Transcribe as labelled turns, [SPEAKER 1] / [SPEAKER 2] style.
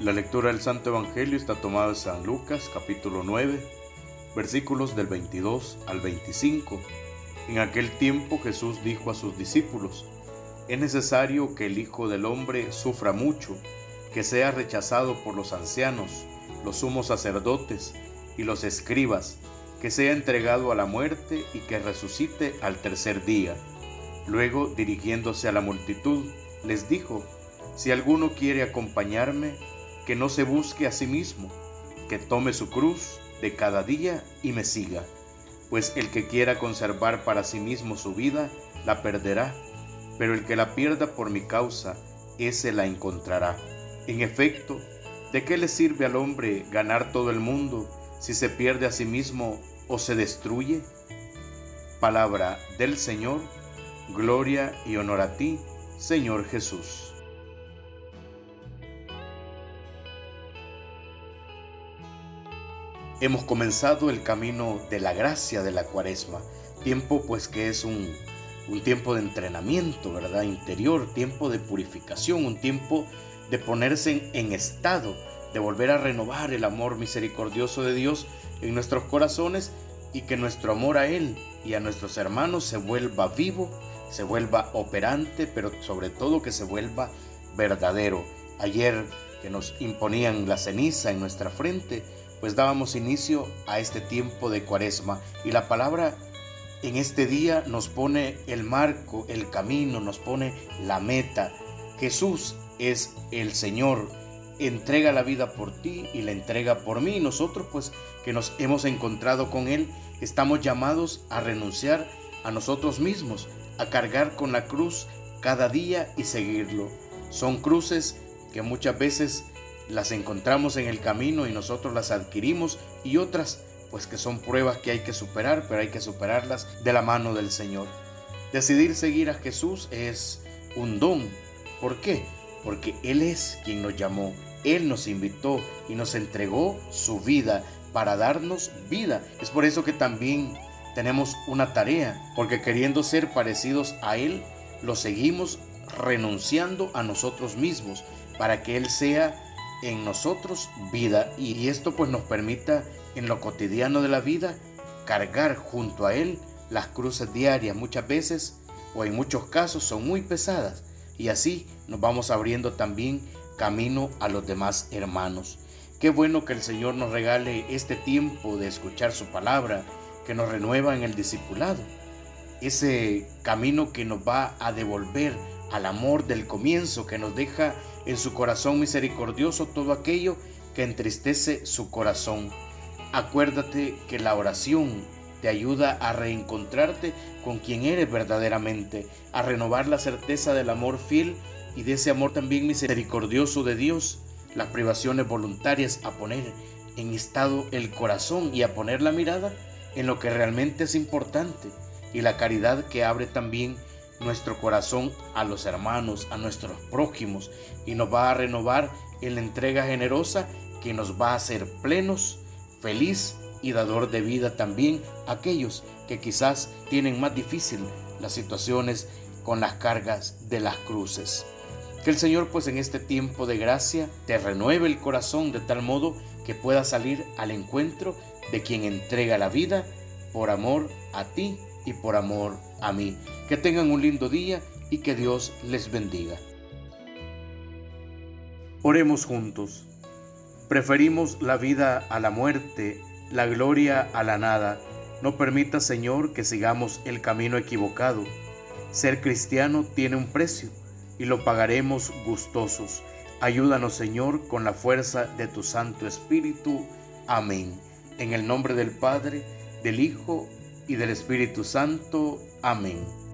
[SPEAKER 1] La lectura del Santo Evangelio está tomada de San Lucas capítulo 9, versículos del 22 al 25. En aquel tiempo Jesús dijo a sus discípulos, es necesario que el Hijo del Hombre sufra mucho, que sea rechazado por los ancianos, los sumos sacerdotes y los escribas, que sea entregado a la muerte y que resucite al tercer día. Luego, dirigiéndose a la multitud, les dijo, si alguno quiere acompañarme, que no se busque a sí mismo, que tome su cruz de cada día y me siga, pues el que quiera conservar para sí mismo su vida, la perderá, pero el que la pierda por mi causa, ese la encontrará. En efecto, ¿de qué le sirve al hombre ganar todo el mundo si se pierde a sí mismo o se destruye? Palabra del Señor, gloria y honor a ti, Señor Jesús. Hemos comenzado el camino de la gracia de la cuaresma, tiempo pues que es un, tiempo de entrenamiento, ¿verdad? Interior, tiempo de purificación, un tiempo de ponerse en, estado, de volver a renovar el amor misericordioso de Dios en nuestros corazones y que nuestro amor a Él y a nuestros hermanos se vuelva vivo, se vuelva operante, pero sobre todo que se vuelva verdadero. Ayer que nos imponían la ceniza en nuestra frente, pues dábamos inicio a este tiempo de cuaresma y la palabra en este día nos pone el marco, el camino, nos pone la meta. Jesús es el Señor, entrega la vida por ti y la entrega por mí. nosotros pues que nos hemos encontrado con Él, estamos llamados a renunciar a nosotros mismos, a cargar con la cruz cada día y seguirlo. Son cruces que muchas veces las encontramos en el camino y nosotros las adquirimos y otras pues que son pruebas que hay que superar, pero hay que superarlas de la mano del Señor. Decidir seguir a Jesús es un don. ¿Por qué? Porque Él es quien nos llamó, Él nos invitó y nos entregó su vida para darnos vida. Es por eso que también tenemos una tarea, porque queriendo ser parecidos a Él, lo seguimos renunciando a nosotros mismos, para que Él sea en nosotros vida y esto pues nos permita en lo cotidiano de la vida cargar junto a Él las cruces diarias muchas veces o en muchos casos son muy pesadas y así nos vamos abriendo también camino a los demás hermanos. Qué bueno que el Señor nos regale este tiempo de escuchar su palabra que nos renueva en el discipulado. Ese camino que nos va a devolver al amor del comienzo que nos deja en su corazón misericordioso todo aquello que entristece su corazón. Acuérdate que la oración te ayuda a reencontrarte con quien eres verdaderamente, a renovar la certeza del amor fiel y de ese amor también misericordioso de Dios, las privaciones voluntarias a poner en estado el corazón y a poner la mirada en lo que realmente es importante y la caridad que abre también nuestro corazón a los hermanos, a nuestros prójimos y nos va a renovar en la entrega generosa que nos va a hacer plenos, feliz y dador de vida también a aquellos que quizás tienen más difícil las situaciones con las cargas de las cruces. Que el Señor pues en este tiempo de gracia te renueve el corazón de tal modo que puedas salir al encuentro de quien entrega la vida por amor a ti y por amor a mí. Que tengan un lindo día y que Dios les bendiga. Oremos juntos. Preferimos la vida a la muerte, la gloria a la nada. No permita, Señor, que sigamos el camino equivocado. Ser cristiano tiene un precio y lo pagaremos gustosos. Ayúdanos, Señor, con la fuerza de tu Santo Espíritu. Amén. En el nombre del Padre, del Hijo y del Espíritu Santo. Amén.